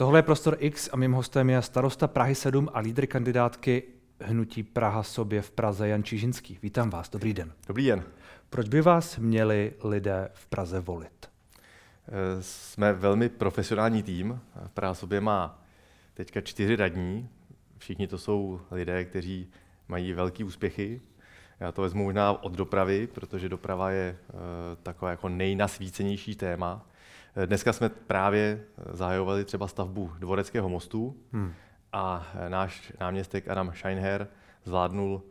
Tohle je Prostor X a mým hostem je starosta Prahy 7 a lídr kandidátky Hnutí Praha sobě v Praze Jan Čižinský. Vítám vás, dobrý den. Dobrý den. Proč by vás měli lidé v Praze volit? Eh, jsme velmi profesionální tým. Praha sobě má teďka čtyři radní. Všichni to jsou lidé, kteří mají velké úspěchy. Já to vezmu možná od dopravy, protože doprava je uh, takové jako nejnasvícenější téma. Eh, dneska jsme právě zahajovali třeba stavbu Dvoreckého mostu hmm. a náš náměstek Adam Scheinher zvládnul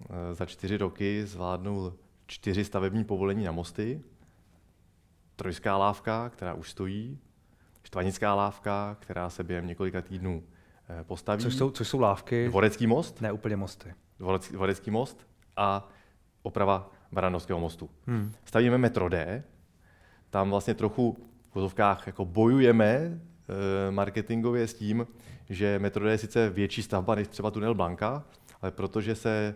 uh, za čtyři roky zvládnul čtyři stavební povolení na mosty, trojská lávka, která už stojí, štvanická lávka, která se během několika týdnů eh, postaví. Což jsou, což jsou lávky? Dvorecký most. Ne úplně mosty. Dvorecký, Dvorecký most a oprava Baranovského mostu. Hmm. Stavíme metro D, tam vlastně trochu vozovkách jako bojujeme e, marketingově s tím, že metro D je sice větší stavba než třeba tunel Blanka, ale protože se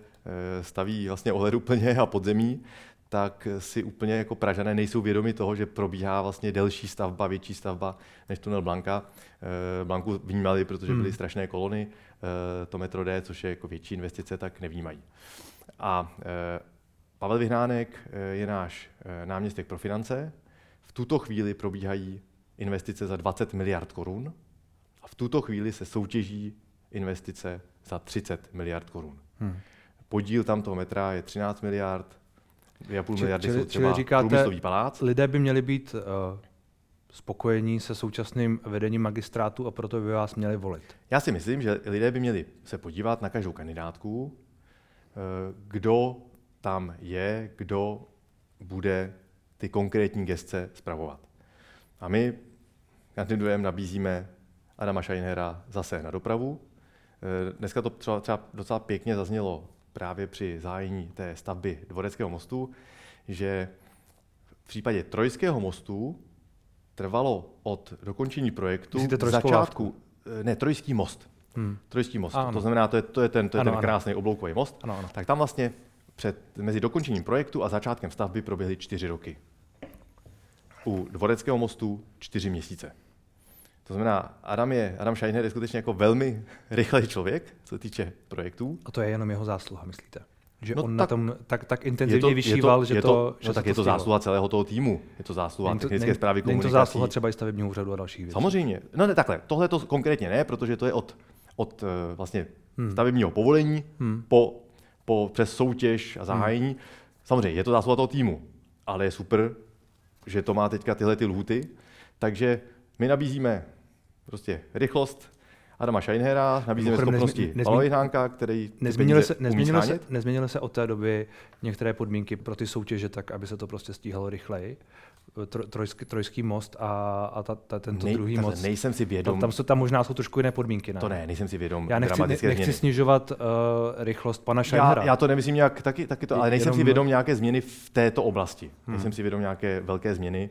e, staví vlastně ohleduplně a podzemí, tak si úplně jako Pražané nejsou vědomi toho, že probíhá vlastně delší stavba, větší stavba než tunel Blanka. Eh, Blanku vnímali, protože byly hmm. strašné kolony, eh, to metro D, což je jako větší investice, tak nevnímají. A eh, Pavel Vyhnánek je náš náměstek pro finance. V tuto chvíli probíhají investice za 20 miliard korun a v tuto chvíli se soutěží investice za 30 miliard korun. Hmm. Podíl tam toho metra je 13 miliard, 2,5 miliardy čili, jsou třeba říkáte, průmyslový palác. Lidé by měli být uh, spokojení se současným vedením magistrátu a proto by vás měli volit. Já si myslím, že lidé by měli se podívat na každou kandidátku, uh, kdo tam je, kdo bude ty konkrétní gestce zpravovat. A my kandidujeme, nabízíme Adama Scheinera zase na dopravu. Eh, dneska to třeba, třeba docela pěkně zaznělo právě při zájení té stavby Dvoreckého mostu, že v případě Trojského mostu trvalo od dokončení projektu začátku, lávku? Eh, ne, Trojský most. Hmm. Trojský most, ano. to znamená, to je, to je ten, to je ano, ten krásný ano. obloukový most. Ano, ano. Tak tam vlastně před, mezi dokončením projektu a začátkem stavby proběhly čtyři roky. U Dvoreckého mostu čtyři měsíce. To znamená, Adam, je, Adam Scheiner je skutečně jako velmi rychlý člověk, co se týče projektů. A to je jenom jeho zásluha, myslíte? Že no on tak, na tom tak, tak intenzivně je to, vyšíval, je to, že to, no že tak je to zásluha celého toho týmu. Je to zásluha není to, technické zprávy komunikací. Není to zásluha třeba i stavebního úřadu a dalších věcí. Samozřejmě. No ne takhle, tohle to konkrétně ne, protože to je od, od eh, vlastně hmm. stavebního povolení hmm. po, po, přes soutěž a zahájení. Hmm. Samozřejmě je to zásluha toho týmu, ale je super, že to má teďka tyhle ty lhuty. Takže my nabízíme prostě rychlost Adama Scheinhera, nabízíme schopnosti nezmi, Hánka, který nezměnily se, nezměnily, se, nezměnily se od té doby některé podmínky pro ty soutěže tak, aby se to prostě stíhalo rychleji. Trojský, trojský most a, a ta, ta, tento Nej, druhý most. Nejsem si vědom. Tam, jsou, tam možná jsou trošku jiné podmínky. Ne? To ne, nejsem si vědom. Já nechci, ne, nechci změny. snižovat uh, rychlost pana Scheinhera. Já, já to nemyslím nějak, taky, taky to, ale nejsem Jenom... si vědom nějaké změny v této oblasti. Hmm. Nejsem si vědom nějaké velké změny.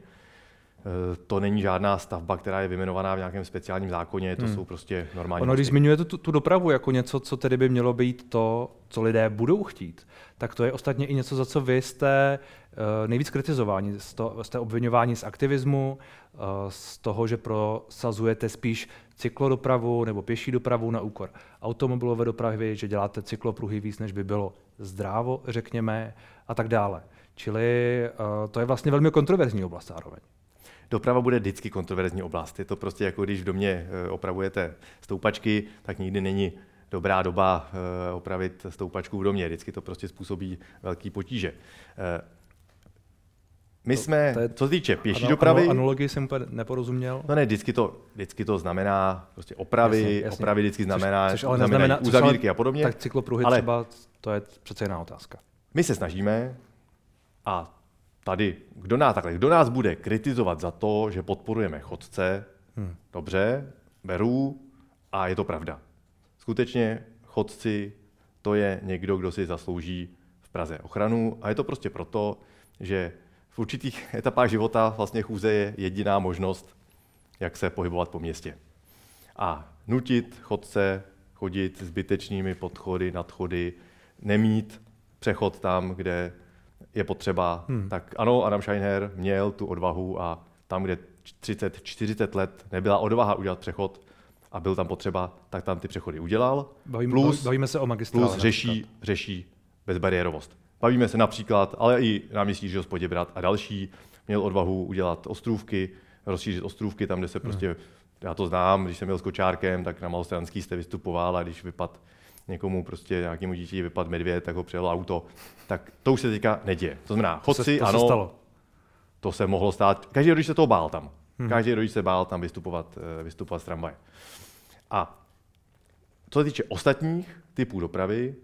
Eh, to není žádná stavba, která je vyjmenovaná v nějakém speciálním zákoně, to hmm. jsou prostě normální. Ono, když zmiňujete tu, tu dopravu jako něco, co tedy by mělo být to, co lidé budou chtít, tak to je ostatně i něco, za co vy jste uh, nejvíc kritizováni. Jste obvinováni z aktivismu, uh, z toho, že prosazujete spíš cyklodopravu nebo pěší dopravu na úkor automobilové dopravy, že děláte cyklopruhy víc, než by bylo zdrávo, řekněme, a tak dále. Čili uh, to je vlastně velmi kontroverzní oblast zároveň. Doprava bude vždycky kontroverzní oblast. Je to prostě jako když v domě eh, opravujete stoupačky, tak nikdy není dobrá doba eh, opravit stoupačku v domě. Vždycky to prostě způsobí velký potíže. Eh, my to, jsme, to je, co se týče pěší ano, dopravy... Analogii jsem úplně neporozuměl. No ne, vždycky to, vždycky to znamená prostě opravy, jasně, jasně. opravy vždycky znamená, což, což ale znamená uzavírky a podobně. Tak cyklopruhy ale třeba, to je přece jiná otázka. My se snažíme a tady, kdo nás, takhle, kdo nás bude kritizovat za to, že podporujeme chodce, hmm. dobře, beru a je to pravda. Skutečně chodci, to je někdo, kdo si zaslouží v Praze ochranu a je to prostě proto, že v určitých etapách života vlastně chůze je jediná možnost, jak se pohybovat po městě. A nutit chodce chodit zbytečnými podchody, nadchody, nemít přechod tam, kde je potřeba, hmm. tak ano, Adam Scheinher měl tu odvahu a tam, kde 30, 40 let nebyla odvaha udělat přechod a byl tam potřeba, tak tam ty přechody udělal. Bavíme, plus, bavíme se o magistrále. Plus řeší, řeší bezbariérovost. Bavíme se například, ale i náměstí Žil Poděbrat a další, měl odvahu udělat ostrůvky, rozšířit ostrůvky tam, kde se prostě, hmm. já to znám, když jsem měl s kočárkem, tak na Malostranský jste vystupoval a když vypad někomu prostě nějakému dítě vypad medvěd, tak ho přijelo auto. Tak to už se teďka neděje. To znamená, chodci, to se, to ano, se stalo. to se mohlo stát. Každý rodič se toho bál tam. Hmm. Každý rodič se bál tam vystupovat, eh, vystupovat z tramvaje. A co se týče ostatních typů dopravy,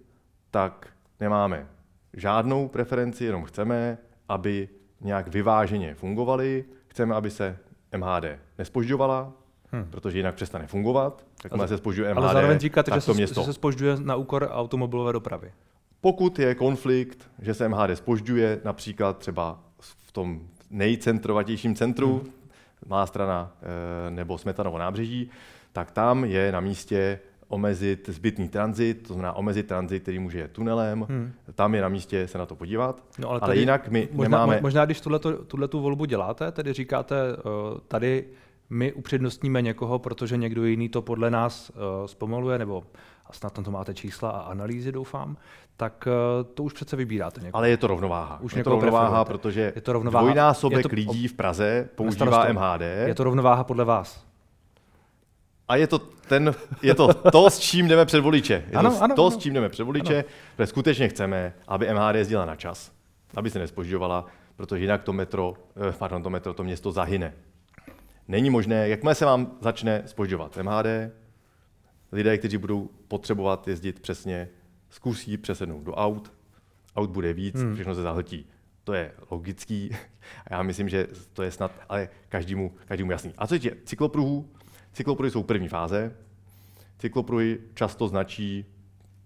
tak nemáme žádnou preferenci, jenom chceme, aby nějak vyváženě fungovaly, chceme, aby se MHD nespožďovala, hmm. protože jinak přestane fungovat. Tak se spožďuje MHD, ale zároveň říkáte, že, se, město... že se spožďuje na úkor automobilové dopravy. Pokud je konflikt, že se MHD spožďuje, například třeba v tom nejcentrovatějším centru, hmm. má strana eh, nebo Smetanovo nábřeží, tak tam je na místě omezit zbytný tranzit, to znamená omezit tranzit, který může jet tunelem, hmm. tam je na místě se na to podívat, no, ale, ale jinak my možná, nemáme... Možná, když tuhle tu volbu děláte, tedy říkáte, uh, tady my upřednostníme někoho, protože někdo jiný to podle nás uh, zpomaluje, nebo a snad na to máte čísla a analýzy, doufám, tak uh, to už přece vybíráte někoho. Ale je to rovnováha. Už je to rovnováha, protože je to rovnováha. dvojnásobek je to, lidí v Praze používá MHD. Je to rovnováha podle vás. A je to, ten, je to to, s čím jdeme před voliče. Je ano, to ano, to, ano. s čím jdeme před voliče, protože skutečně chceme, aby MHD jezdila na čas, aby se nespožďovala, protože jinak to metro, eh, pardon, to metro, to město zahyne. Není možné, jakmile se vám začne spožďovat MHD, lidé, kteří budou potřebovat jezdit přesně, zkusí přesednout do aut, aut bude víc, hmm. všechno se zahltí. To je logický a já myslím, že to je snad ale každému, každému jasný. A co je cyklopruhů? Cyklopruhy jsou první fáze. Cyklopruhy často značí,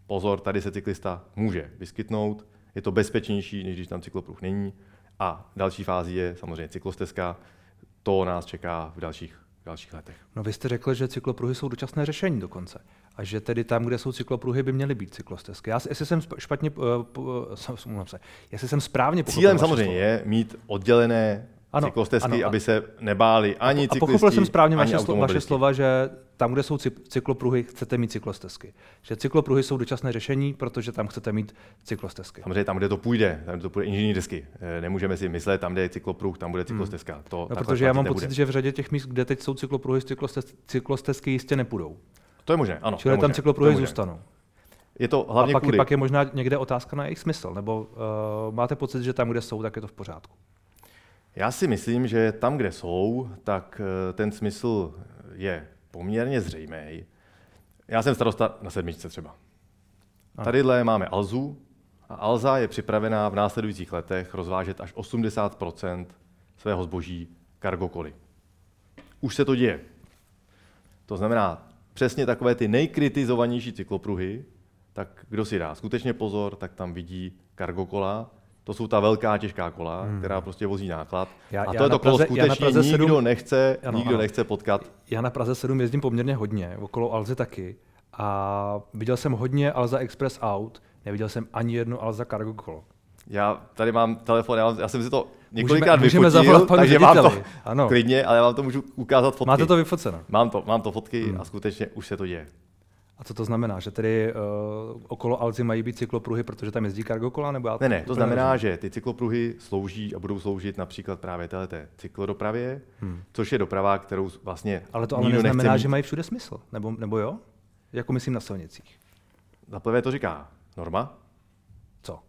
pozor, tady se cyklista může vyskytnout, je to bezpečnější, než když tam cyklopruh není. A další fázi je samozřejmě cyklostezka, to nás čeká v dalších, v dalších letech. No vy jste řekl, že cyklopruhy jsou dočasné řešení dokonce. A že tedy tam, kde jsou cyklopruhy, by měly být cyklostezky. Já, jestli jsem špatně, uh, uh, se, jestli jsem správně Cílem samozřejmě je mít oddělené ano, cyklostezky, ano, aby se nebáli ani cyklisti, A pochopil jsem správně vaše, slo, vaše slova, že tam, kde jsou cyklopruhy, chcete mít cyklostezky. Že cyklopruhy jsou dočasné řešení, protože tam chcete mít cyklostezky. Samozřejmě tam, kde to půjde, tam, kde to půjde inženýrsky. Eh, nemůžeme si myslet, tam, kde je cyklopruh, tam bude hmm. cyklostezka. Hmm. To, no, protože já mám nebude. pocit, že v řadě těch míst, kde teď jsou cyklopruhy, cyklostezky jistě nepůjdou. To je možné, ano. Čili tam cyklopruhy zůstanou. Je to hlavně a pak, kvůli... pak je možná někde otázka na jejich smysl, nebo uh, máte pocit, že tam, kde jsou, tak je to v pořádku? Já si myslím, že tam, kde jsou, tak eh, ten smysl je poměrně zřejmý. Já jsem starosta na sedmičce třeba. Tadyhle máme Alzu a Alza je připravená v následujících letech rozvážet až 80% svého zboží kargokoly. Už se to děje. To znamená, přesně takové ty nejkritizovanější cyklopruhy, tak kdo si dá skutečně pozor, tak tam vidí kargokola to jsou ta velká těžká kola, hmm. která prostě vozí náklad. Já, a to já je to kolo Praze, skutečně Praze nikdo, 7, nechce, ano, nikdo ano. nechce potkat. Já na Praze 7 jezdím poměrně hodně, okolo Alzy taky. A viděl jsem hodně Alza Express aut, neviděl jsem ani jedno Alza Cargo kolo. Já tady mám telefon, já, já jsem si to několikrát můžeme, vyfotil, můžeme takže mám to ano. klidně, ale já vám to můžu ukázat fotky. Máte to vyfoceno? Mám to, mám to fotky hmm. a skutečně už se to děje. A co to znamená? Že tedy uh, okolo Alzy mají být cyklopruhy, protože tam jezdí cargo kola? Nebo já ne, ne, to znamená, nevím. že ty cyklopruhy slouží a budou sloužit například právě této cyklodopravě, hmm. což je doprava, kterou vlastně Ale to ale neznamená, že mají všude smysl, nebo, nebo jo? Jako myslím na silnicích. Za to říká norma. Co?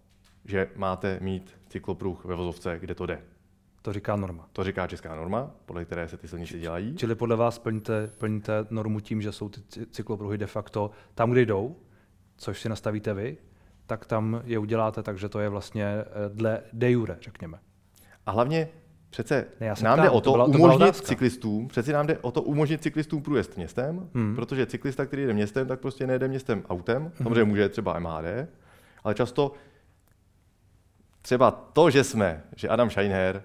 Že máte mít cyklopruh ve vozovce, kde to jde. To říká norma. To říká česká norma, podle které se ty silnice dělají. Čili podle vás plníte, plníte normu tím, že jsou ty cyklopruhy de facto tam, kde jdou, což si nastavíte vy, tak tam je uděláte, takže to je vlastně eh, dle de jure, řekněme. A hlavně přece ne, nám ptám, jde o to, to byla, umožnit to cyklistům, přeci nám jde o to umožnit cyklistům průjezd městem, hmm. protože cyklista, který jde městem, tak prostě nejde městem autem, hmm. samozřejmě může třeba MHD, ale často třeba to, že jsme, že Adam Scheinher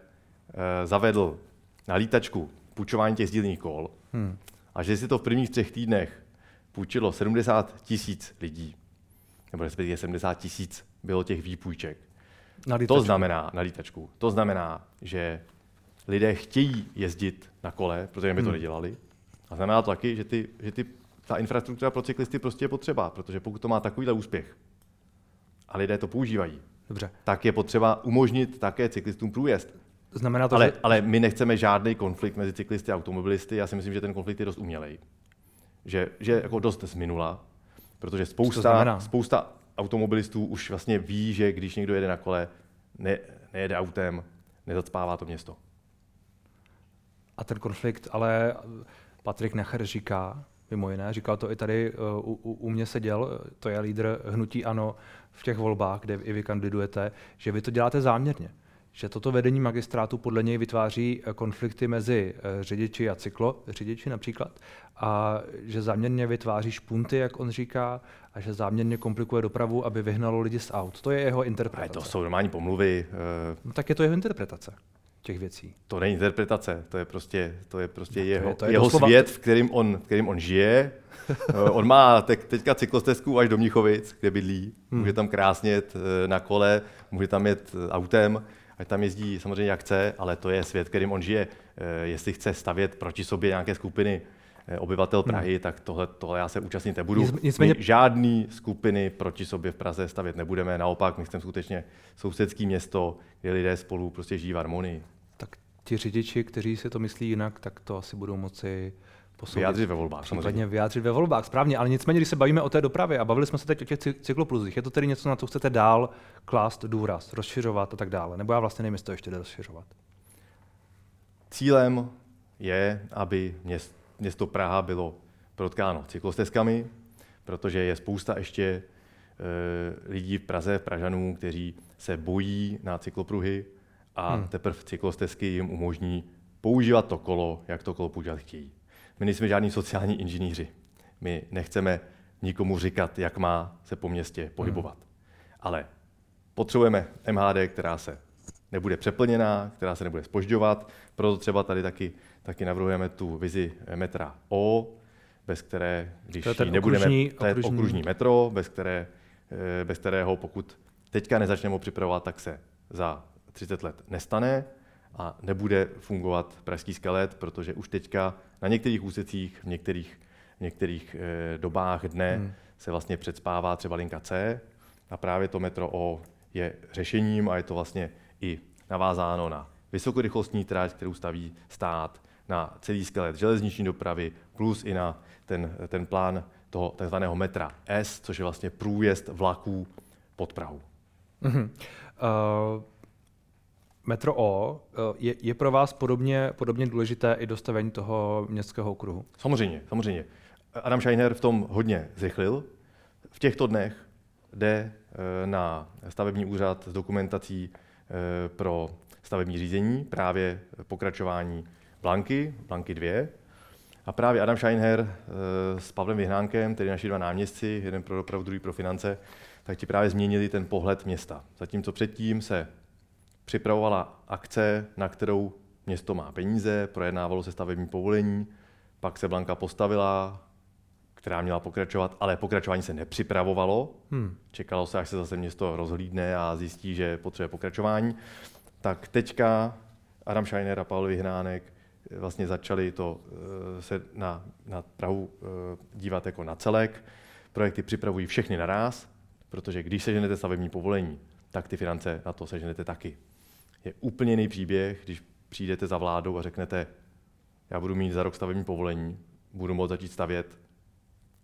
zavedl na lítačku půjčování těch sdílných kol hmm. a že si to v prvních třech týdnech půjčilo 70 tisíc lidí, nebo respektive 70 tisíc bylo těch výpůjček. Na to znamená, na lítačku, to znamená, že lidé chtějí jezdit na kole, protože by to Hmm. nedělali. A znamená to taky, že, ty, že ty, ta infrastruktura pro cyklisty prostě je potřeba, protože pokud to má takovýhle úspěch a lidé to používají, Dobře. tak je potřeba umožnit také cyklistům průjezd. Znamená to, Ale, že... ale my nechceme žádný konflikt mezi cyklisty a automobilisty. Já si myslím, že ten konflikt je dost umělej. Že, že jako dost z minula, protože spousta, spousta automobilistů už vlastně ví, že když někdo jede na kole, ne, nejede autem, nezacpává to město. A ten konflikt, ale Patrik Nacher říká, mimo jiné, říkal to i tady, uh, u, u, u mě seděl, eh, to je lídr hnutí ANO v těch volbách, kde i vy kandidujete, že vy to děláte záměrně. Že toto vedení magistrátu podle něj vytváří eh, konflikty mezi eh, řidiči a cyklo, řidiči například, a že záměrně vytváří špunty, jak on říká, a že záměrně komplikuje dopravu, aby vyhnalo lidi z aut. To je jeho Ale interpretace. to jsou normální pomluvy, eh, No, tak je to jeho interpretace těch věcí. to není interpretace, to je prostě, to je prostě je- jeho, to je jeho doslova- svět, v kterým on, v kterým on žije. On má te, teďka cyklostezku až do Mnichovic, kde bydlí. Hmm. Může tam krásně jet na kole, může tam jet autem, ať tam jezdí samozřejmě jak chce, ale to je svět, kterým on žije. Eh, Jestli chce stavět proti sobě nějaké skupiny eh, obyvatel Prahy, tak tohle, tohle já se účastnit nebudu. Hmm. Nic- nicméně- My žádný skupiny proti sobě v Praze stavět nebudeme, naopak my chceme skutečně sousedský město, kde lidé spolu prostě žijí v harmonii. Tak ti řidiči, kteří si to myslí jinak, tak to asi budou moci posoudit. Vyjádřit ve volbách, Případně samozřejmě. vyjádřit ve volbách, správně. Ale nicméně, když se bavíme o té dopravě a bavili jsme se teď o těch cy- cyklopluzích, je to tedy něco, na co chcete dál klást důraz, rozšiřovat a tak dále? Nebo já vlastně nevím, jestli to ještě jde rozšiřovat. Cílem je, aby měst, město Praha bylo protkáno cyklostezkami, protože je spousta ještě e, lidí v Praze, Pražanů, kteří se bojí na cyklopruhy a hmm. teprve cyklostezky jim umožní používat to kolo, jak to kolo používat chtějí. My nejsme žádní sociální inženýři. My nechceme nikomu říkat, jak má se po městě pohybovat. Hmm. Ale potřebujeme MHD, která se nebude přeplněná, která se nebude spožďovat, proto třeba tady taky, taky navrhujeme tu vizi metra O, bez které, když To je ten nebudeme, okružní- to je okružní- okružní metro, bez, které, eh, bez kterého pokud teďka nezačneme ho připravovat, tak se za 30 let nestane a nebude fungovat pražský skelet, protože už teďka na některých úsecích, v některých, v některých eh, dobách dne hmm. se vlastně předspává třeba linka C a právě to metro O je řešením a je to vlastně i navázáno na vysokorychlostní trať, kterou staví stát, na celý skelet železniční dopravy, plus i na ten, ten plán toho tzv. metra S, což je vlastně průjezd vlaků pod Prahu. Uh, metro O uh, je, je pro vás podobně, podobně důležité i dostavení toho městského okruhu? Samozřejmě, samozřejmě. Adam Scheiner v tom hodně zrychlil. V těchto dnech jde eh, na stavební úřad s dokumentací eh, pro stavební řízení, právě pokračování Blanky, Blanky 2. A právě Adam Scheinher eh, s Pavlem Vyhnánkem, tedy naši dva náměstci, jeden pro dopravu, druhý pro finance, tak ti právě změnili ten pohled města. Zatímco předtím se připravovala akce, na kterou město má peníze, projednávalo se stavební povolení, pak se Blanka postavila, která měla pokračovat, ale pokračování se nepřipravovalo. Hmm. Čekalo se, až se zase město rozhlídne a zjistí, že potřebuje pokračování. Tak teďka Adam Scheiner a Pavel Vyhnánek vlastně začali to eh, se na, na Prahu eh, dívat jako na celek. Projekty připravují všechny naraz, protože když seženete stavební povolení, tak ty finance na to seženete taky. Je úplně jiný příběh, když přijdete za vládou a řeknete, já budu mít za rok stavební povolení, budu moct začít stavět,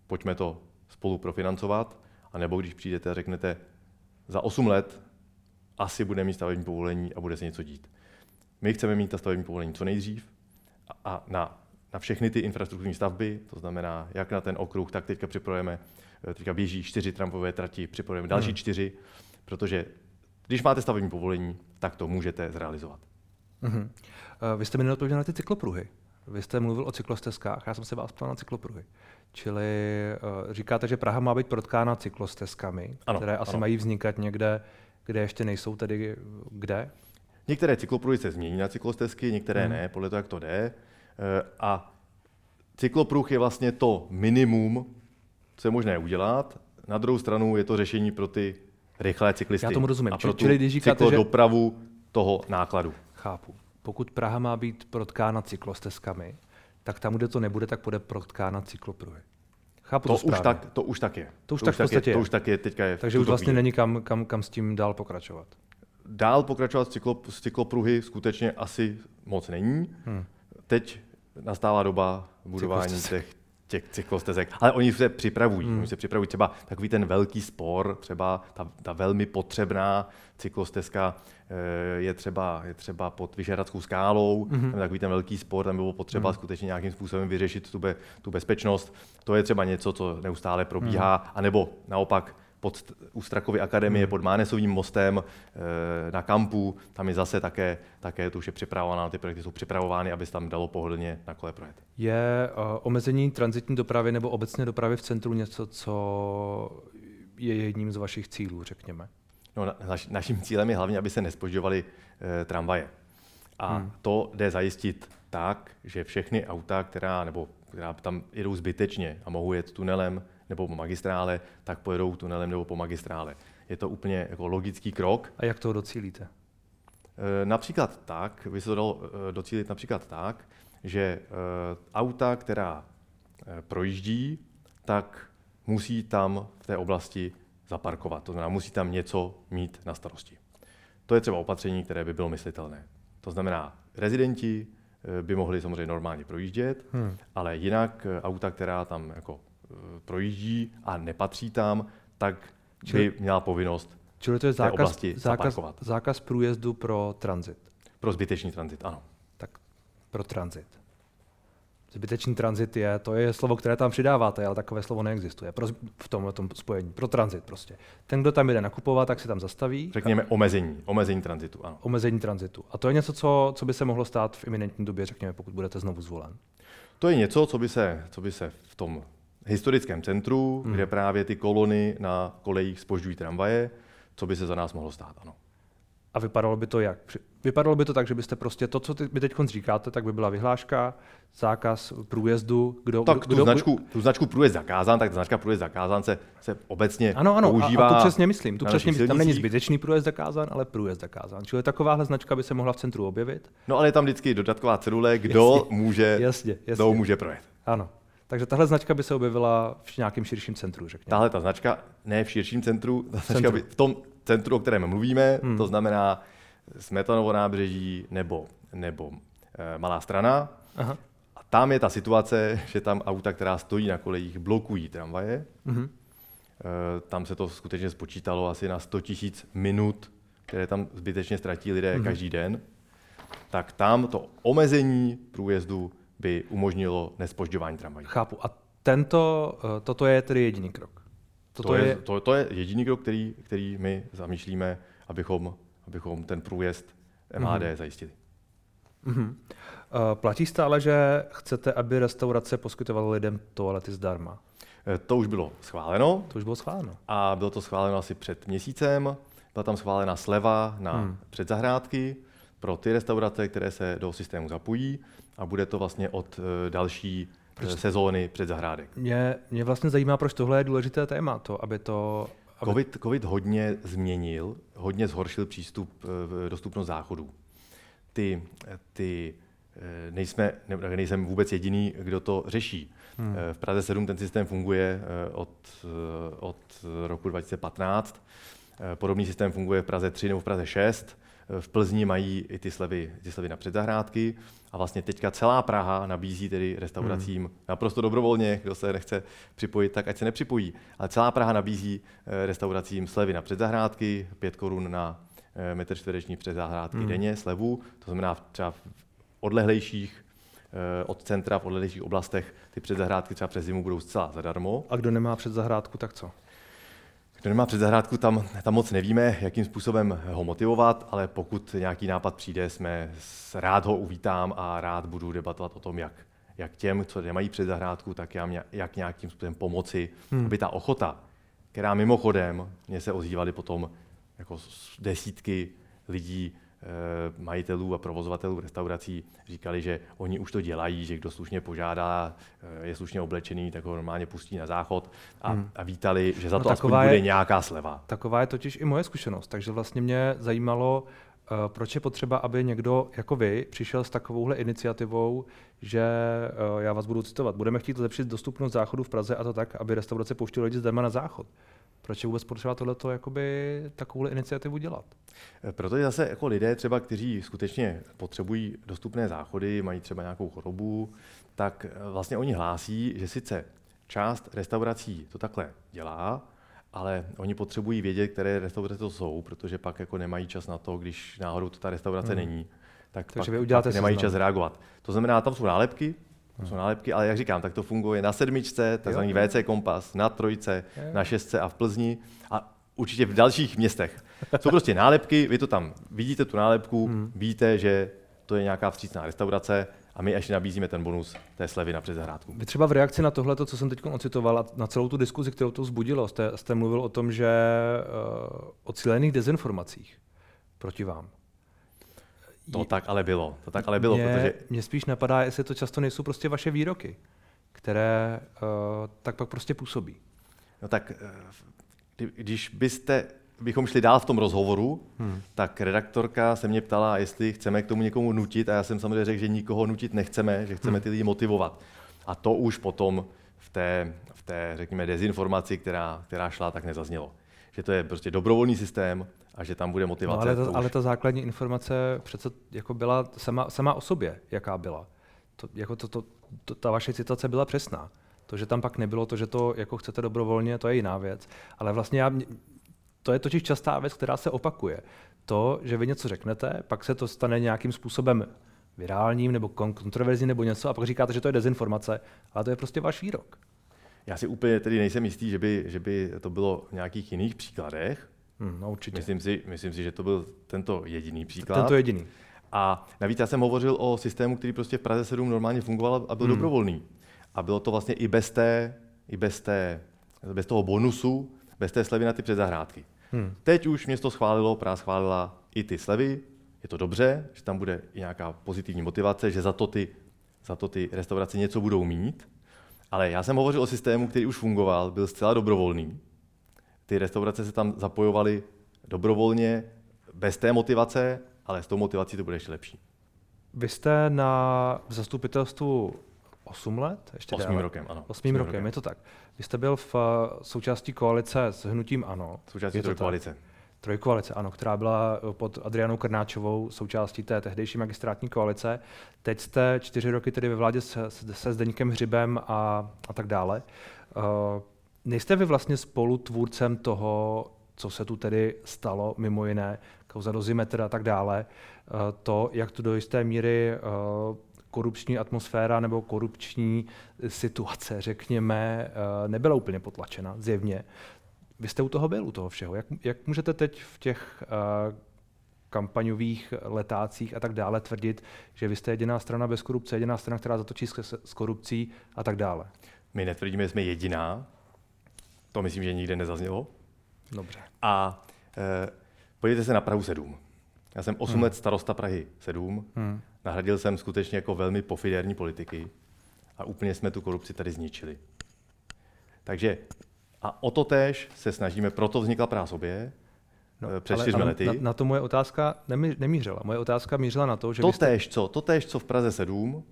pojďme to spolu profinancovat, a nebo když přijdete a řeknete, za 8 let asi bude mít stavební povolení a bude se něco dít. My chceme mít ta stavební povolení co nejdřív a, a na, na všechny ty infrastrukturní stavby, to znamená jak na ten okruh, tak teďka připravujeme, eh, teďka běží čtyři trampové trati, připravujeme další Hmm. čtyři, protože když máte stavební povolení, tak to můžete zrealizovat. Uh, vy jste mi neodpověděl na ty cyklopruhy. Vy jste mluvil o cyklostezkách, já jsem se vás ptal na cyklopruhy. Čili uh, říkáte, že Praha má být protkána cyklostezkami, Ano, které asi ano. mají vznikat někde, kde ještě nejsou tedy kde? Některé cyklopruhy se změní na cyklostezky, některé Hmm. ne, podle toho, jak to jde. Eh, A cyklopruh je vlastně to minimum, co je možné udělat. Na druhou stranu je to řešení pro ty rychlé cyklisty. Já tomu rozumím. A Čili- pro čili když říkáte, že- cyklodopravu toho nákladu. Chápu. pokud Praha má být protkána cyklostezkami, tak tam, kde to nebude, tak bude protkána cyklopruhy. Chápu to, to už tak, to už tak je. To už to tak v podstatě je. je. To už tak je, teďka je Takže už vlastně chvíli. není kam, kam, kam s tím dál pokračovat. Dál pokračovat s, cyklo, s cyklopruhy skutečně asi moc není. Hmm. Teď nastává doba budování těch, těch cyklostezek. Ale oni se připravují. Hmm. Oni se připravují třeba takový ten velký spor, třeba ta, ta velmi potřebná cyklostezka eh, je třeba, je třeba pod Vyšehradskou skálou, hmm. tam takový ten velký spor, tam bylo potřeba hmm. skutečně nějakým způsobem vyřešit tu, be, tu bezpečnost. To je třeba něco, co neustále probíhá, hmm. anebo naopak pod, u Strakovy akademie hmm. pod Mánesovým mostem e, na kampu, tam je zase také, také to už je připravovaná, ty projekty jsou připravovány, aby se tam dalo pohodlně na kole projet. Je uh, omezení transitní dopravy nebo obecné dopravy v centru něco, co je jedním z vašich cílů, řekněme? No, naš, naším cílem je hlavně, aby se nespožďovaly e, tramvaje. A hmm. to jde zajistit tak, že všechny auta, která, nebo, která tam jedou zbytečně a mohou jet tunelem, nebo po magistrále, tak pojedou tunelem nebo po magistrále. Je to úplně jako logický krok. A jak to docílíte? E, například tak, by se to dalo e, docílit například tak, že e, auta, která projíždí, tak musí tam v té oblasti zaparkovat. To znamená, musí tam něco mít na starosti. To je třeba opatření, které by bylo myslitelné. To znamená, rezidenti by mohli samozřejmě normálně projíždět, hmm. ale jinak auta, která tam jako Eh, projíždí a nepatří tam, tak by měla povinnost Čili to je zákaz, zákaz, zákaz průjezdu pro tranzit. Pro zbytečný tranzit, ano. Tak pro tranzit. Zbytečný tranzit je, to je slovo, které tam přidáváte, ale takové slovo neexistuje pro, v tom, tom spojení. Pro tranzit prostě. Ten, kdo tam jde nakupovat, tak si tam zastaví. Řekněme omezení, omezení tranzitu, ano. Omezení tranzitu. A to je něco, co, co by se mohlo stát v iminentní době, řekněme, pokud budete znovu zvolen. To je něco, co by se, co by se v tom historickém centru, hmm. kde právě ty kolony na kolejích spožďují tramvaje, co by se za nás mohlo stát, ano. A vypadalo by to jak? Vypadalo by to tak, že byste prostě to, co vy teď říkáte, tak by byla vyhláška, zákaz průjezdu. Kdo, tak kdo, tu, značku, tu značku průjezd zakázán, tak značka průjezd zakázán se, se obecně ano, ano, používá. A, a to přesně myslím. Tu přesně myslím. Tam není zbytečný průjezd zakázán, ale průjezd zakázán. Čili takováhle značka by se mohla v centru objevit. No ale je tam vždycky dodatková cedule, kdo jasně, může, jasně, jasně. Kdo může projet. Ano. Takže tahle značka by se objevila v nějakém širším centru, řekněme. Tahle ta značka, ne v širším centru, ta značka centru. by v tom centru, o kterém mluvíme, hmm. to znamená Smetanovo nábřeží nebo, nebo e, Malá strana. Aha. A tam je ta situace, že tam auta, která stojí na kolejích, blokují tramvaje. Hmm. E, tam se to skutečně spočítalo asi na 100 000 minut, které tam zbytečně ztratí lidé hmm. každý den. Tak tam to omezení průjezdu by umožnilo nespožďování tramvají. Chápu. A tento, eh, toto je tedy jediný krok? Toto to, je, je... To, to je jediný krok, který, který my zamýšlíme, abychom, abychom ten průjezd MHD mm-hmm. zajistili. Mm-hmm. Platí stále, že chcete, aby restaurace poskytovala lidem toalety zdarma? Eh, to už bylo schváleno. To už bylo schváleno. A bylo to schváleno asi před měsícem. Byla tam schválena sleva na hmm. předzahrádky pro ty restaurace, které se do systému zapojí a bude to vlastně od eh, další eh, proč? sezóny před zahrádek. Mě, mě vlastně zajímá, proč tohle je důležité téma, to, aby to... Aby... COVID, COVID hodně změnil, hodně zhoršil přístup, eh, dostupnost záchodů. Ty, ty nejsme, ne, nejsem vůbec jediný, kdo to řeší. Hmm. V Praze 7 ten systém funguje od, od roku 2015. Podobný systém funguje v Praze 3 nebo v Praze 6 v Plzni mají i ty slevy, ty slevy na předzahrádky a vlastně teďka celá Praha nabízí tedy restauracím hmm. naprosto dobrovolně, kdo se nechce připojit, tak ať se nepřipojí. Ale celá Praha nabízí eh, restauracím slevy na předzahrádky, 5 korun na eh, metr čtvereční předzahrádky hmm. denně slevu, to znamená třeba v odlehlejších eh, od centra v odlehlejších oblastech ty předzahrádky třeba přes zimu budou zcela zadarmo. A kdo nemá předzahrádku, tak co? Kdo nemá předzahrádku, tam, tam moc nevíme, jakým způsobem ho motivovat, ale pokud nějaký nápad přijde, jsme rád ho uvítám a rád budu debatovat o tom, jak, jak těm, co nemají předzahrádku, tak já, jak nějakým způsobem pomoci, hmm. aby ta ochota, která mimochodem, mě se ozývaly potom jako desítky lidí, majitelů a provozovatelů restaurací říkali, že oni už to dělají, že kdo slušně požádá, eh, je slušně oblečený, tak ho normálně pustí na záchod a, hmm. a vítali, že za no to aspoň bude je, nějaká sleva. Taková je totiž i moje zkušenost, takže vlastně mě zajímalo, proč je potřeba, aby někdo jako vy přišel s takovouhle iniciativou, že já vás budu citovat, budeme chtít zlepšit dostupnost záchodu v Praze a to tak, aby restaurace pouštěly lidi zdarma na záchod. Proč je vůbec potřeba tohleto, jakoby, takovouhle iniciativu dělat? Eh, protože zase jako lidé třeba, kteří skutečně potřebují dostupné záchody, mají třeba nějakou chorobu, tak vlastně oni hlásí, že sice část restaurací to takhle dělá, ale oni potřebují vědět, které restaurace to jsou, protože pak jako nemají čas na to, když náhodou to ta restaurace hmm. není, tak Takže pak, vy pak nemají čas reagovat. To znamená, tam jsou nálepky, to jsou nálepky, ale jak říkám, tak to funguje na sedmičce, takzvaný WC Kompas, na trojce, na šestce a v Plzni a určitě v dalších městech. Jsou prostě nálepky, vy to tam vidíte, tu nálepku, hmm. víte, že to je nějaká vstřícná restaurace, a my ještě nabízíme ten bonus té slevy na předzahrádku. Vy třeba v reakci na tohle, co jsem teď ocitoval, a na celou tu diskuzi, kterou to vzbudilo, jste, jste mluvil o tom, že uh, o cílených dezinformacích proti vám. To tak ale bylo. To tak ale bylo, mě, protože... Mě spíš napadá, jestli to často nejsou prostě vaše výroky, které uh, tak pak prostě působí. No tak, uh, když byste bychom šli dál v tom rozhovoru, hmm. tak redaktorka se mě ptala, jestli chceme k tomu někomu nutit a já jsem samozřejmě řekl, že nikoho nutit nechceme, že chceme hmm. ty lidi motivovat. A to už potom v té, v té řekněme, dezinformaci, která, která šla, tak nezaznělo. Že to je prostě dobrovolný systém a že tam bude motivace. No, ale, ta, ale ta základní informace přece jako byla sama, sama o sobě, jaká byla. To, jako to, to, to, ta vaše citace byla přesná. To, že tam pak nebylo to, že to jako chcete dobrovolně, to je jiná věc. Ale vlastně já, to je totiž častá věc, která se opakuje. To, že vy něco řeknete, pak se to stane nějakým způsobem virálním nebo kontroverzním nebo něco a pak říkáte, že to je dezinformace, ale to je prostě váš výrok. Já si úplně tedy nejsem jistý, že by, že by to bylo v nějakých jiných příkladech. Hmm, no určitě. Myslím si, myslím si, že to byl tento jediný příklad. Tento jediný. A navíc já jsem hovořil o systému, který prostě v Praze 7 normálně fungoval a byl hmm. dobrovolný. A bylo to vlastně i bez, té, i bez, té, bez toho bonusu, bez té slevy na ty předzahrádky. Hmm. Teď už město schválilo, Praha schválila i ty slevy, je to dobře, že tam bude i nějaká pozitivní motivace, že za to ty, za to ty restaurace něco budou mít. Ale já jsem hovořil o systému, který už fungoval, byl zcela dobrovolný. Ty restaurace se tam zapojovaly dobrovolně, bez té motivace, ale s tou motivací to bude ještě lepší. Vy jste na zastupitelstvu 8 let? Ještě Osmým déle. rokem, ano. Osmým rokem, rokem, je to tak. Vy jste byl v uh, součástí koalice s Hnutím ANO. Součástí trojkoalice. Trojkoalice, ano, která byla uh, pod Adrianou Krnáčovou součástí té tehdejší magistrátní koalice. Teď jste čtyři roky tedy ve vládě se, se Zdeňkem Hřibem a, a tak dále. Uh, nejste vy vlastně spolutvůrcem toho, co se tu tedy stalo, mimo jiné, kauza dozimetr a tak dále, to, jak to do jisté míry korupční atmosféra nebo korupční situace, řekněme, eh, nebyla úplně potlačena, zjevně. Vy jste u toho byl, u toho všeho. Jak, jak můžete teď v těch kampaňových letácích a tak dále tvrdit, že vy jste jediná strana bez korupce, jediná strana, která zatočí s, s korupcí a tak dále? My netvrdíme, že jsme jediná. To myslím, že nikde nezaznělo. Dobře. A uh, podívejte se na Prahu 7. Já jsem 8 hmm. let starosta Prahy 7. Hmm. Nahradil jsem skutečně jako velmi pofiderní politiky a úplně jsme tu korupci tady zničili. Takže a o to tež se snažíme, proto vznikla Praha sobě, No, eh, před čtyřmi lety. Na, na to moje otázka nemí, nemířila. Moje otázka mířila na to, že... To jste... též, co? To též, co v Praze 7,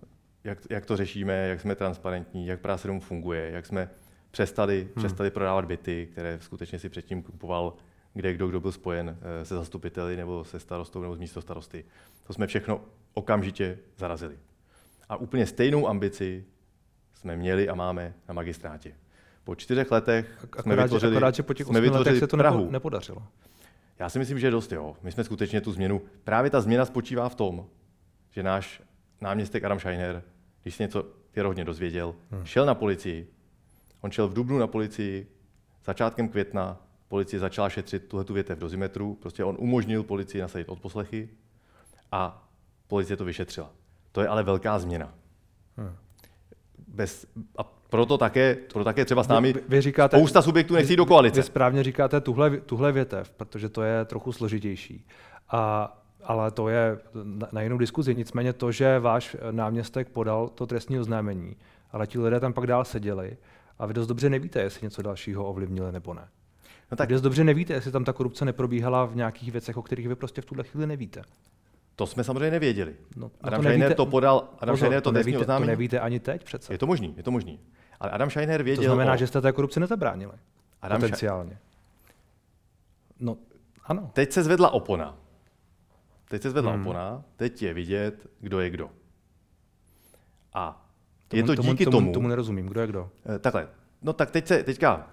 jak, jak to řešíme, jak jsme transparentní, jak Praha 7 funguje, jak jsme přestali, hmm. přestali prodávat byty, které skutečně si předtím kupoval kde kdo, kdo byl spojen eh, se zastupiteli nebo se starostou nebo s místo starosty. To jsme všechno okamžitě zarazili. A úplně stejnou ambici jsme měli a máme na magistrátě. Po čtyřech letech akorát, jsme vytvořili, akorát, že po těch jsme vytvořili se to Prahu. nepodařilo. Já si myslím, že dost jo. My jsme skutečně tu změnu, právě ta změna spočívá v tom, že náš náměstek Adam Scheiner, když se něco věrohodně dozvěděl, hmm. šel na policii. On šel v Dubnu na policii, začátkem května policie začala šetřit tuhle tu větev dozimetru, prostě on umožnil policii nasadit odposlechy a policie to vyšetřila. To je ale velká změna. Hmm. Bez, a proto také, proto také třeba s námi vy, vy říkáte, spousta subjektů nechcí do koalice. Vy správně říkáte tuhle, tuhle větev, protože to je trochu složitější. A, ale to je na, na jinou diskuzi. Nicméně to, že váš náměstek podal to trestní oznámení, ale ti lidé tam pak dál seděli a vy dost dobře nevíte, jestli něco dalšího ovlivnili nebo ne. No tak... Vy dobře nevíte, jestli tam ta korupce neprobíhala v nějakých věcech, o kterých vy prostě v tuhle chvíli nevíte. To jsme samozřejmě nevěděli. No, Adam to Scheiner to podal, Adam Pozor, Scheiner to, to nevíte, oznámení. To nevíte ani teď přece. Je to možný, je to možný. Ale Adam Scheiner věděl To znamená, o... že jste té korupci nezabránili. Adam Potenciálně. No, ano. Teď se zvedla opona. Teď se zvedla hmm. opona, teď je vidět, kdo je kdo. A tomu, je to díky tomu, tomu... Tomu nerozumím, kdo je kdo. Eh, takhle, no tak teď se, teďka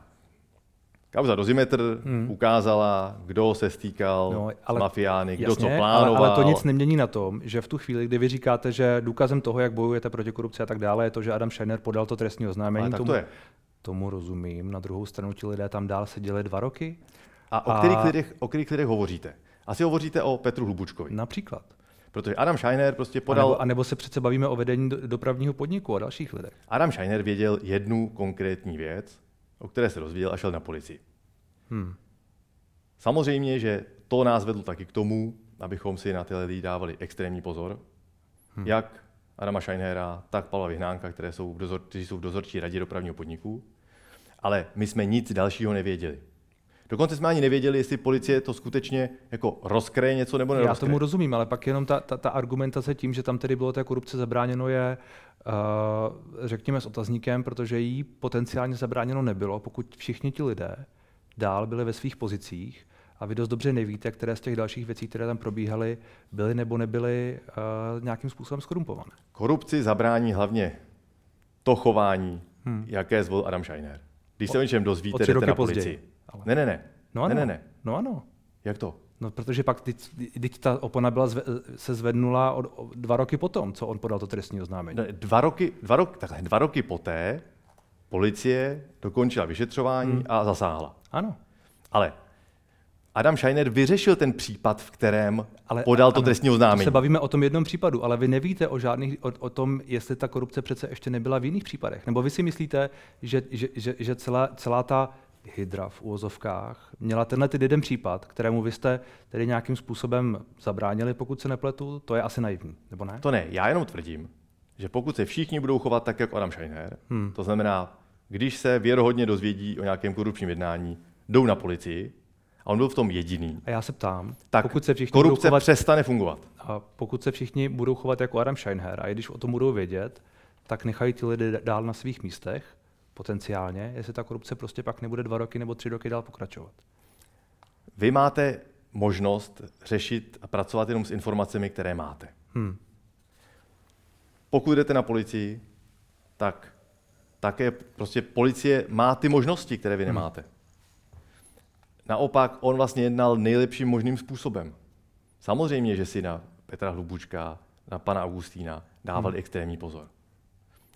Kauza Dozimetr hmm. ukázala, kdo se stýkal no, ale, s mafiány, kdo jasně, co plánoval. Ale, ale to nic nemění na tom, že v tu chvíli, kdy vy říkáte, že důkazem toho, jak bojujete proti korupci a tak dále, je to, že Adam Scheiner podal to trestní oznámení. Ale tomu, to je. tomu rozumím. Na druhou stranu ti lidé tam dál seděli dva roky. A o, a... Kterých lidech, o kterých lidech hovoříte? Asi hovoříte o Petru Hlubučkovi. Například. Protože Adam Scheiner prostě podal... A nebo, a nebo se přece bavíme o vedení dopravního podniku a dalších lidech. Adam Scheiner věděl jednu konkrétní věc, o které se dozvěděl a šel na policii. Hmm. Samozřejmě, že to nás vedlo taky k tomu, abychom si na ty lidi dávali extrémní pozor. Hmm. Jak Adama Scheinera, tak Pavla Vyhnánka, které jsou v dozor, kteří jsou v dozorčí radě dopravního podniku. Ale my jsme nic dalšího nevěděli. Dokonce jsme ani nevěděli, jestli policie to skutečně jako rozkreje něco nebo nerozkreje. Já tomu rozumím, ale pak jenom ta, ta, ta argumentace tím, že tam tedy bylo té korupce zabráněno, je, uh, řekněme, s otazníkem, protože jí potenciálně zabráněno nebylo, pokud všichni ti lidé dál byli ve svých pozicích a vy dost dobře nevíte, které z těch dalších věcí, které tam probíhaly, byly nebo nebyly uh, nějakým způsobem skorumpované. Korupci zabrání hlavně to chování, hmm. jaké zvolil Adam Scheiner. Když se o něčem dozvíte, jdete na policii. Ale... Ne, ne, ne. No ano. Ne, ne, ne. No ano. Jak to? No, protože pak teď, teď ta opona byla zve, se zvednula od, o, dva roky potom, co on podal to trestní oznámení. Ne, dva, roky, dva, rok, takhle, dva roky poté policie dokončila vyšetřování hmm. a zasáhla. Ano. Ale Adam Scheiner vyřešil ten případ, v kterém ale, podal to ano, trestní oznámení. se bavíme o tom jednom případu, ale vy nevíte o, žádných, o, o tom, jestli ta korupce přece ještě nebyla v jiných případech. Nebo vy si myslíte, že, že, že, že celá, celá ta hydra v úvozovkách měla tenhle ty jeden případ, kterému vy jste tedy nějakým způsobem zabránili, pokud se nepletu, to je asi naivní, nebo ne? To ne, já jenom tvrdím, že pokud se všichni budou chovat tak, jako Adam Scheiner, hmm. to znamená, když se věrohodně dozvědí o nějakém korupčním jednání, jdou na policii, a on byl v tom jediný. A já se ptám, tak pokud se všichni korupce chovat, přestane fungovat. A pokud se všichni budou chovat jako Adam Scheinher, a i když o tom budou vědět, tak nechají ty lidi dál na svých místech, potenciálně, jestli ta korupce prostě pak nebude dva roky nebo tři roky dál pokračovat. Vy máte možnost řešit a pracovat jenom s informacemi, které máte. Hmm. Pokud jdete na policii, tak také prostě policie má ty možnosti, které vy hmm. nemáte. Hmm. Naopak, on vlastně jednal nejlepším možným způsobem. Samozřejmě, že si na Petra Hlubučka, na pana Augustína dávali hmm. extrémní pozor.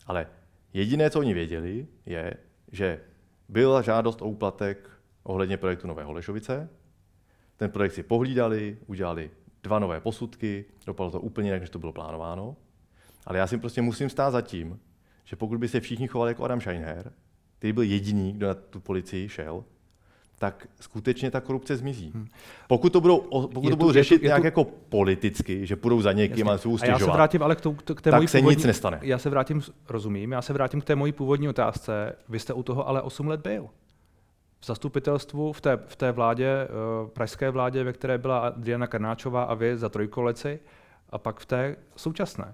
Ale jediné, co oni věděli, je, že byla žádost o úplatek ohledně projektu Nové Holešovice. Ten projekt si pohlídali, udělali dva nové posudky, dopadlo to úplně jinak, než to bylo plánováno. Ale já si prostě musím stát za tím, že pokud by se všichni chovali jako Adam Scheinher, který byl jediný, kdo na tu policii šel, tak skutečně ta korupce zmizí. Hmm. Pokud to budou, pokud to budou řešit je tu, nějak tu... jako politicky, že půjdou za někým Jasně. a jsou A já se vrátím ale k, to, k té tak mojí se původní, nic nestane. Já se vrátím, rozumím, já se vrátím k té mojí původní otázce. Vy jste u toho ale 8 let byl. V zastupitelstvu, v té, v té vládě, uh, pražské vládě, ve které byla Adriana Karnáčová a vy za trojkoleci, a pak v té současné.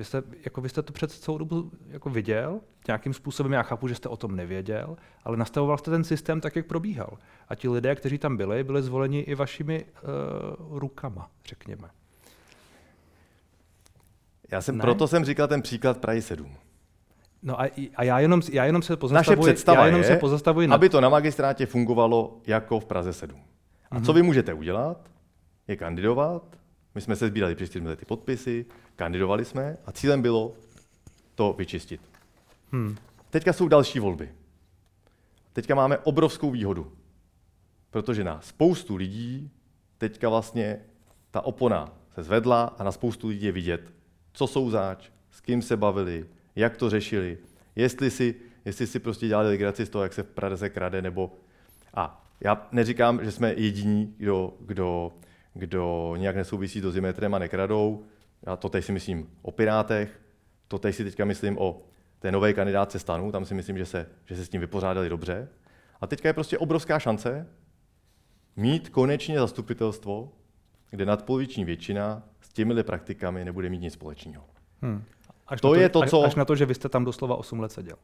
Vy jste, jako vy jste to před celou dobu jako viděl, nějakým způsobem, já chápu, že jste o tom nevěděl, ale nastavoval jste ten systém tak, jak probíhal. A ti lidé, kteří tam byli, byli zvoleni i vašimi uh, rukama, řekněme. Já jsem, ne? proto jsem říkal ten příklad Prahy 7. No a, a já, jenom, já jenom se pozastavuji, Naše představa já jenom je, se pozastavuji na... aby to na magistrátě fungovalo jako v Praze 7. A mm-hmm. co vy můžete udělat, je kandidovat, my jsme se sbírali přes čtyři ty podpisy, kandidovali jsme a cílem bylo to vyčistit. Hmm. Teďka jsou další volby. Teďka máme obrovskou výhodu, protože na spoustu lidí teďka vlastně ta opona se zvedla a na spoustu lidí je vidět, co jsou záč, s kým se bavili, jak to řešili, jestli si, jestli si prostě dělali legraci z toho, jak se v Praze krade, nebo... A já neříkám, že jsme jediní, kdo, kdo kdo nějak nesouvisí s dozimetrem a nekradou. Já to teď si myslím o Pirátech, to teď si teďka myslím o té nové kandidáce stanu, tam si myslím, že se, že se s tím vypořádali dobře. A teďka je prostě obrovská šance mít konečně zastupitelstvo, kde nadpoloviční většina s těmihle praktikami nebude mít nic společného. Hmm. Až to, to je to, co... Až na to, že vy jste tam doslova 8 let seděl.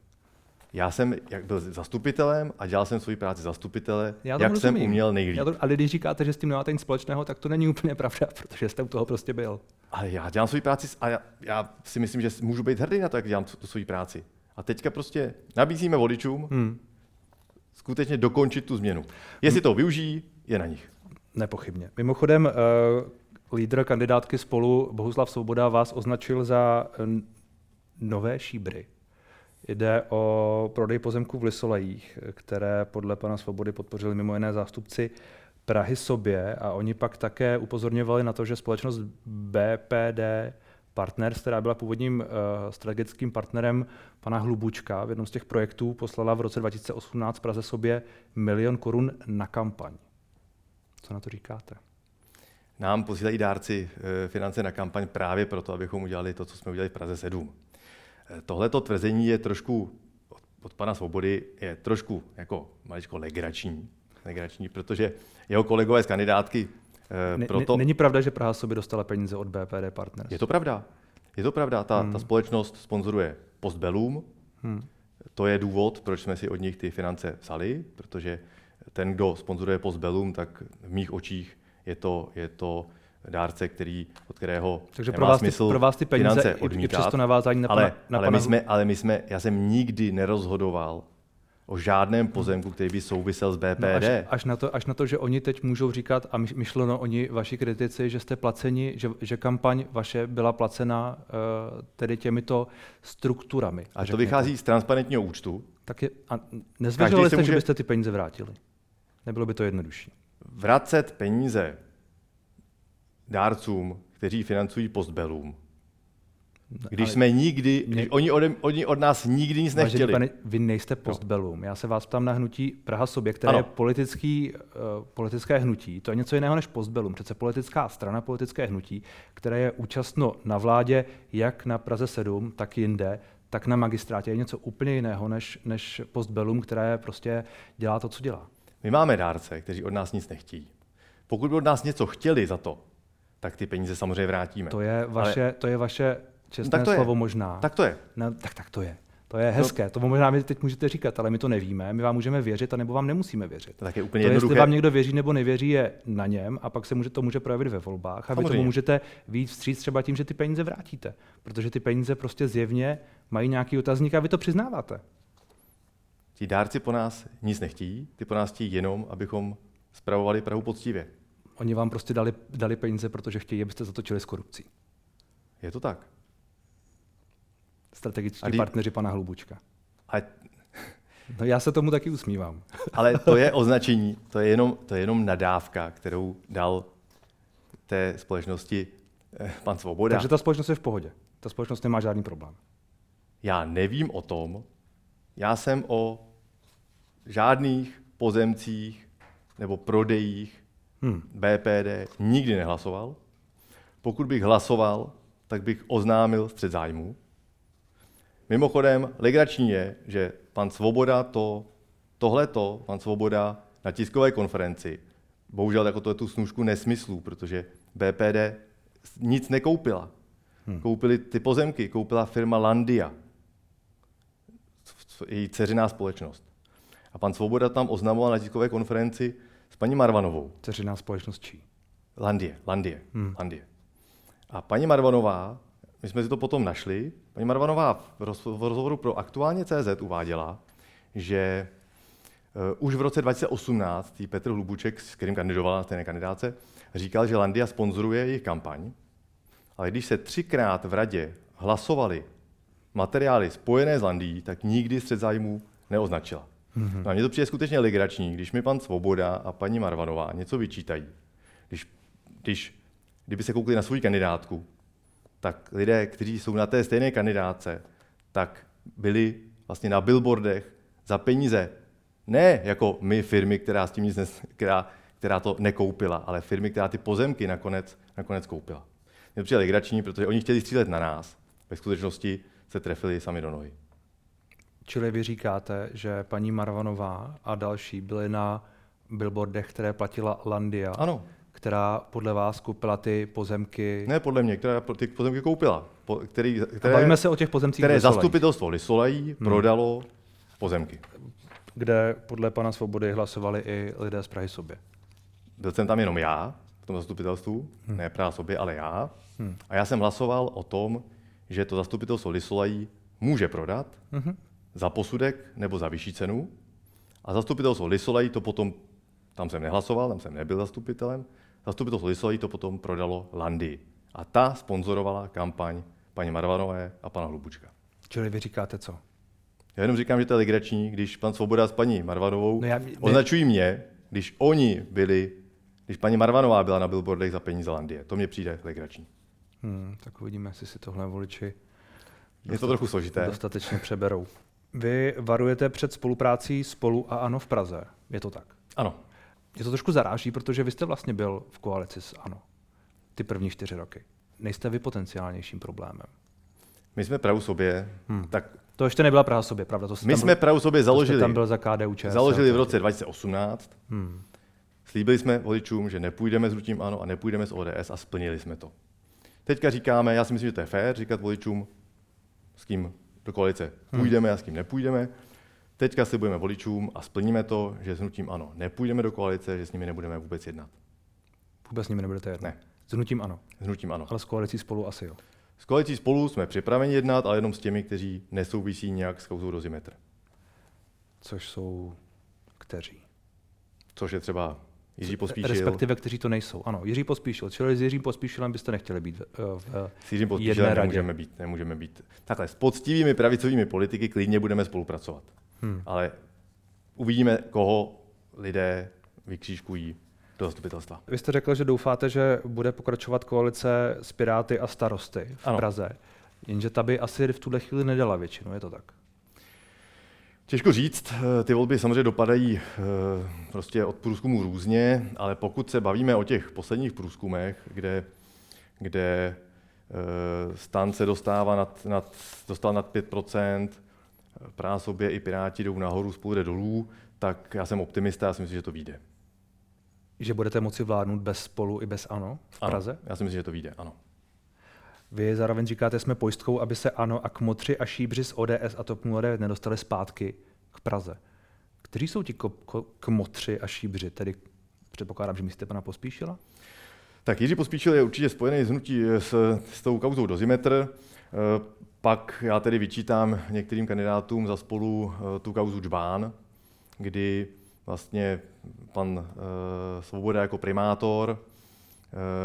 Já jsem jak byl zastupitelem a dělal jsem svoji práci zastupitele, Já jak rozumím. jsem uměl nejlíp. Já to, ale když říkáte, že s tím nemáte nic společného, tak to není úplně pravda, protože jste u toho prostě byl. Ale já dělám svoji práci a já, já si myslím, že můžu být hrdý na to, jak dělám tu, tu svoji práci. A teďka prostě nabízíme voličům hmm. skutečně dokončit tu změnu. Jestli to využijí, je na nich. Nepochybně. Mimochodem, uh, lídr kandidátky spolu Bohuslav Svoboda vás označil za nové šíbry. Jde o prodej pozemků v Lisolejích, které podle pana Svobody podpořili mimo jiné zástupci Prahy sobě a oni pak také upozorňovali na to, že společnost BPD Partners, která byla původním uh, strategickým partnerem pana Hlubučka v jednom z těch projektů, poslala v roce 2018 Praze sobě milion korun na kampaň. Co na to říkáte? Nám posílají dárci uh, finance na kampaň právě proto, abychom udělali to, co jsme udělali v Praze 7. Tohleto tvrzení je trošku od, od pana Svobody je trošku jako maličko legrační, legrační, protože jeho kolegové z kandidátky ne, proto... Není pravda, že Praha sobě dostala peníze od BPD Partners? Je to pravda. Je to pravda. Ta, hmm. ta společnost sponzoruje Postbellum. Hmm. To je důvod, proč jsme si od nich ty finance vzali, protože ten, kdo sponzoruje Postbellum, tak v mých očích je to, je to dárce, který, od kterého Takže pro vás, smysl ty, pro vás ty peníze odmítat, i přes to navázání na, ale, pana, na ale, pana... my jsme, ale my jsme, já jsem nikdy nerozhodoval o žádném pozemku, který by souvisel s BPD. No až, až, na to, až na to, že oni teď můžou říkat, a myšleno oni, vaši kritici, že jste placeni, že, že kampaň vaše byla placena uh, tedy těmito strukturami. A to vychází z transparentního účtu. Tak je, a nezvěřili jste, může... že byste ty peníze vrátili? Nebylo by to jednodušší? Vracet peníze dárcům, kteří financují postbelům. Když Ale jsme nikdy, mě... když oni, od, oni od nás nikdy nic Vážený nechtěli. Pane, vy nejste postbelům. Já se vás ptám na hnutí Praha sobě, které ano. je politický, uh, politické hnutí. To je něco jiného než postbelům. Přece politická strana, politické hnutí, které je účastno na vládě jak na Praze 7, tak jinde, tak na magistrátě je něco úplně jiného než, než postbelům, které prostě dělá to, co dělá. My máme dárce, kteří od nás nic nechtějí. Pokud by od nás něco chtěli za to, tak ty peníze samozřejmě vrátíme. To je vaše, Ale... to je vaše čestné tak to slovo je. možná. Tak to je. No, tak, tak to je. To je hezké, no. to možná mi teď můžete říkat, ale my to nevíme. My vám můžeme věřit, a nebo vám nemusíme věřit. To tak je úplně to, jestli vám někdo věří nebo nevěří, je na něm a pak se může, to může projevit ve volbách. A vy tomu můžete víc vstříc třeba tím, že ty peníze vrátíte. Protože ty peníze prostě zjevně mají nějaký otazník a vy to přiznáváte. Ti dárci po nás nic nechtějí, ty po nás chtějí jenom, abychom spravovali Prahu poctivě. Oni vám prostě dali, dali peníze, protože chtějí, abyste zatočili s korupcí. Je to tak. Strategičtí kdy... partneři pana Hlubučka. A... No já se tomu taky usmívám. Ale to je označení, to je jenom, to je jenom nadávka, kterou dal té společnosti eh, pan Svoboda. Takže ta společnost je v pohodě. Ta společnost nemá žádný problém. Já nevím o tom, já jsem o žádných pozemcích nebo prodejích hmm. BPD nikdy nehlasoval. Pokud bych hlasoval, tak bych oznámil střed zájmu. Mimochodem, legrační je, že pan Svoboda to, tohleto, pan Svoboda na tiskové konferenci, bohužel jako to je tu snužku nesmyslů, protože BPD nic nekoupila. Hmm. Koupili ty pozemky, koupila firma Landia, její dceřiná společnost. A pan Svoboda tam oznamoval na tiskové konferenci, s paní Marvanovou. Ceřiná společnost čí? Landie, Landie, hmm. Landie. A paní Marvanová, my jsme si to potom našli, paní Marvanová v rozhovoru pro aktuálně CZ uváděla, že uh, už v roce 2018 Petr Hlubuček, s kterým kandidoval na té kandidáce, říkal, že Landia sponzoruje jejich kampaň, ale když se třikrát v radě hlasovali materiály spojené s Landií, tak nikdy střed zájmů neoznačila. Mm-hmm. A mně to přijde skutečně legrační, když mi pan Svoboda a paní Marvanová něco vyčítají. Když, když, kdyby se koukli na svou kandidátku, tak lidé, kteří jsou na té stejné kandidáce, tak byli vlastně na billboardech za peníze. Ne jako my firmy, která, s tím nic nes, která, která to nekoupila, ale firmy, která ty pozemky nakonec, nakonec koupila. Mně to přijde legrační, protože oni chtěli střílet na nás. Ve skutečnosti se trefili sami do nohy. Čili vy říkáte, že paní Marvanová a další byli na billboardech, které platila Landia, Ano. která podle vás koupila ty pozemky. Ne podle mě, která ty pozemky koupila. Po, který, A které, bavíme se o těch pozemcích, které zastupitelstvo Lisolají Hmm. prodalo pozemky. kde podle pana Svobody hlasovali i lidé z Prahy sobě. Byl jsem tam jenom já v tom zastupitelstvu, hmm. ne právě sobě, ale já. Hmm. Hmm. A já jsem hlasoval o tom, že to zastupitelstvo Lisolají může prodat Mhm. Za posudek nebo za vyšší cenu. A zastupitelstvo Lisolají to potom, tam jsem nehlasoval, tam jsem nebyl zastupitelem, zastupitelstvo Lisolají to potom prodalo Landy. A ta sponzorovala kampaň paní Marvanové a pana Hlubučka. Čili vy říkáte co? Já jenom říkám, že to je legrační, když pan Svoboda s paní Marvanovou No já- my- označují mě, když oni byli, když paní Marvanová byla na billboardech za peníze Landie. To mně přijde legrační. Hmm, tak uvidíme, jestli si tohle voliči Je to trochu složité. dostatečně přeberou. Vy varujete před spoluprácí Spolu a ANO v Praze. Je to tak? Ano, Mě to trošku zaráží, protože vy jste vlastně byl v koalici s ANO ty první čtyři roky. Nejste vy potenciálnějším problémem. my jsme pravou sobě, Hmm. tak To ještě nebyla Praha sobě, pravda? To my tam jsme byl, pravou sobě založili, tam byl za KDU ČSL. založili v roce 2018. Hmm. Slíbili jsme voličům, že nepůjdeme s hnutím ANO a nepůjdeme s ODS a splnili jsme to. Teďka říkáme, já si myslím, že to je fér říkat voličům, s kým do koalice půjdeme a s kým nepůjdeme. Teďka slibujeme voličům a splníme to, že s hnutím ANO nepůjdeme do koalice, že s nimi nebudeme vůbec jednat. Vůbec s nimi nebudete jednat. Ne. S hnutím ANO, S hnutím ANO. ale s koalicí Spolu asi jo. S koalicí spolu jsme připraveni jednat, ale jenom s těmi, kteří nesouvisí nějak s kauzou dozimetr. Což jsou kteří? Což je třeba Jiří Pospíšil. Respektive, kteří to nejsou. Ano, Jiří Pospíšil. Čili s Jiřím Pospíšilem byste nechtěli být v, v, S Jiřím jedné Pospíšilem radě. nemůžeme být, nemůžeme být. Takhle, s poctivými pravicovými politiky klidně budeme spolupracovat. Hmm. Ale uvidíme, koho lidé vykřížkují do zastupitelstva. Vy jste řekl, že doufáte, že bude pokračovat koalice s Piráty a starosty v Ano. Praze. Jenže ta by asi v tuhle chvíli nedala většinu, je to tak? Těžko říct, eh, ty volby samozřejmě dopadají eh, prostě od průzkumu různě, ale pokud se bavíme o těch posledních průzkumech, kde, kde eh, stan se dostává nad, nad, dostal nad 5%, Praha sobě i Piráti jdou nahoru, spolu jde dolů, tak já jsem optimista, já si myslím, že to vyjde. Že budete moci vládnout bez spolu i bez ANO v Ano, Praze? já si myslím, že to vyjde, ano. Vy zároveň říkáte, jsme pojistkou, aby se ANO a kmotři a šíbři z ODS a TOP 09 nedostali zpátky k Praze. Kteří jsou ti kmotři a šíbři? Tedy předpokládám, že myslíte pana Pospíšila? Tak Jiří Pospíšil je určitě spojený s, hnutí, s, s tou kauzou dozimetr. Eh, Pak já tedy vyčítám některým kandidátům za spolu eh, tu kauzu Džbán, kdy vlastně pan eh, Svoboda jako primátor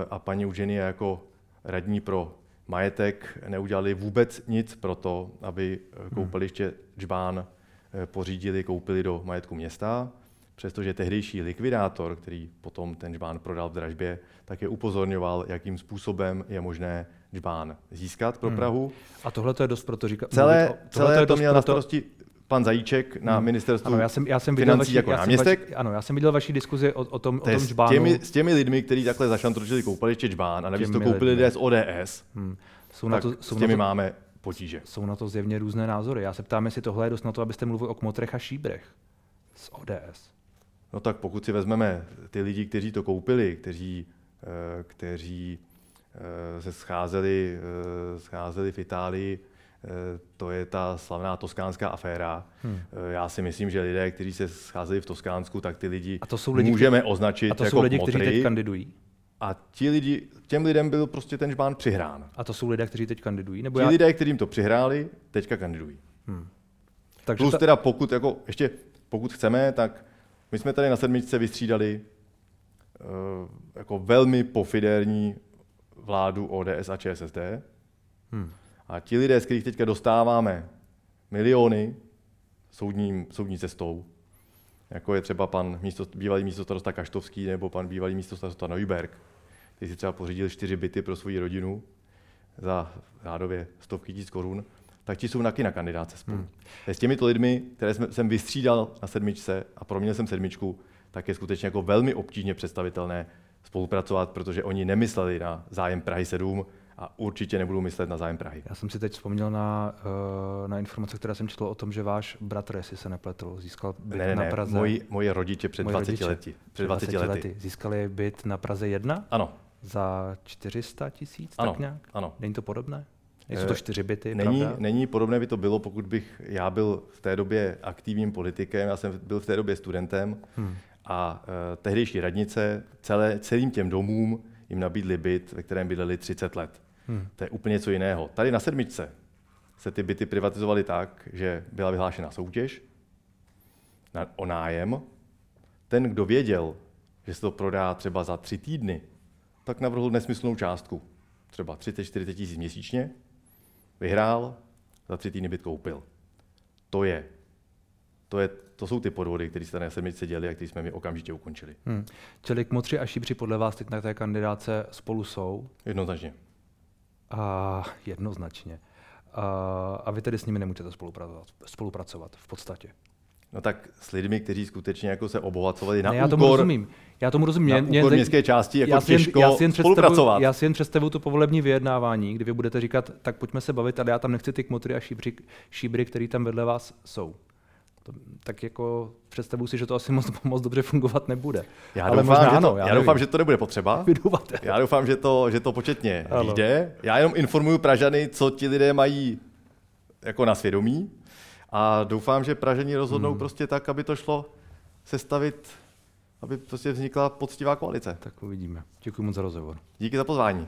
a paní Uženie jako radní pro majetek neudělali vůbec nic pro to, aby koupaliště Džbán eh, pořídili, koupili do majetku města, přestože tehdejší likvidátor, který potom ten Džbán prodal v dražbě, tak je upozorňoval, jakým způsobem je možné Džbán získat pro Hmm. Prahu. A tohle to je dost proto říkat. Celé, tohle celé je to dost měl na starosti pan Zajíček na Hmm. ministerstvu Ano, já jsem, já jsem viděl financí vaši, jako já jsem náměstek. Vaši, ano, já jsem viděl vaši diskuzi o, o tom, o To je tom s těmi, s těmi lidmi, kteří takhle zašantročili koupaliště Džbán a navíc to koupili lidmi. lidé z ODS, Hmm. Jsou, na tak to, s jsou, na těmi to, máme potíže. jsou na to zjevně různé názory. Já se ptám, jestli tohle je dost na to, abyste mluvil o kmotrech a šíbrech z ODS. No tak pokud si vezmeme ty lidi, kteří to koupili, kteří, eh, kteří eh, se scházeli, eh, scházeli v Itálii, to je ta slavná toskánská aféra. Hmm. Eh, Já si myslím, že lidé, kteří se scházeli v Toskánsku, tak ty lidi, A to jsou lidi, můžeme označit A to jako jsou lidi, kteří kmotry. teď kandidují. A ti lidi, těm lidem byl prostě ten žbán přihrán. A to jsou lidé, kteří teď kandidují. Nebo Ti já, lidé, kterým to přihráli, teďka kandidují. hmm. Takže Plus ta, teda pokud, jako, ještě pokud chceme, tak my jsme tady na sedmičce vystřídali uh, jako velmi pofidérní vládu ODS a ČSSD. hmm. A ti lidé, z kterých teďka dostáváme miliony soudním, soudní cestou, jako je třeba pan místo, bývalý místostarosta Kaštovský nebo pan bývalý místostarosta Neuberg, kteří si třeba pořídili čtyři byty pro svou rodinu za řádově stovky tisíc korun, tak ti jsou taky na kandidáce spolu. Hmm. S těmito lidmi, které jsem vystřídal na sedmičce a proměnil jsem sedmičku, tak je skutečně jako velmi obtížně představitelné spolupracovat, protože oni nemysleli na zájem Prahy 7, a určitě nebudu myslet na zájem Prahy. Já jsem si teď vzpomněl na, uh, na informace, které jsem četl o tom, že váš bratr, jestli se nepletl, získal byt ne, ne, na ne, Praze. Moji, moji rodiče před moji 20 rodiče lety. Před 20, 20 lety. lety. Získali byt na Praze 1? Ano. Za 400 tisíc, ano, tak nějak? Ano. Není to podobné? Jsou to čtyři byty, není, pravda? není podobné by to bylo, pokud bych já byl v té době aktivním politikem, já jsem byl v té době studentem hmm. a uh, tehdejší radnice celé, celým těm domům jim nabídli byt, ve kterém bydleli 30 let. Hmm. To je úplně něco jiného. Tady na sedmičce se ty byty privatizovaly tak, že byla vyhlášena soutěž na, o nájem. Ten, kdo věděl, že se to prodá třeba za tři týdny, tak navrhl nesmyslnou částku, třeba 30-40 tisíc měsíčně, vyhrál, za tři týdny byt koupil. To je. To, je, to jsou ty podvody, které se na sedmičce děli a které jsme mi okamžitě ukončili. Hmm. Čili kmotři a šíbři podle vás teď na té kandidáce spolu jsou? Jednoznačně. A jednoznačně. A, a vy tedy s nimi nemůžete spolupracovat, spolupracovat v podstatě. No tak s lidmi, kteří skutečně jako se obohacovali na ne, já tomu úkor, rozumím. Já tomu rozumím. Na mě, úkor městské části jako já těžko já si jen spolupracovat. Já si jen představuju to povolební vyjednávání, kdy vy budete říkat, tak pojďme se bavit, ale já tam nechci ty kmotry a šíbry, šíbry který tam vedle vás jsou. To, tak jako představuji si, že to asi moc, moc dobře fungovat nebude. Já ale doufám, že, ano, to, já, já doufám, že to nebude potřeba. Já doufám, že to, že to početně vyjde. Já jenom informuju Pražany, co ti lidé mají jako na svědomí a doufám, že Pražení rozhodnou hmm. prostě tak, aby to šlo sestavit, aby prostě vznikla poctivá koalice. Tak uvidíme. Děkuji moc za rozhovor. Díky za pozvání.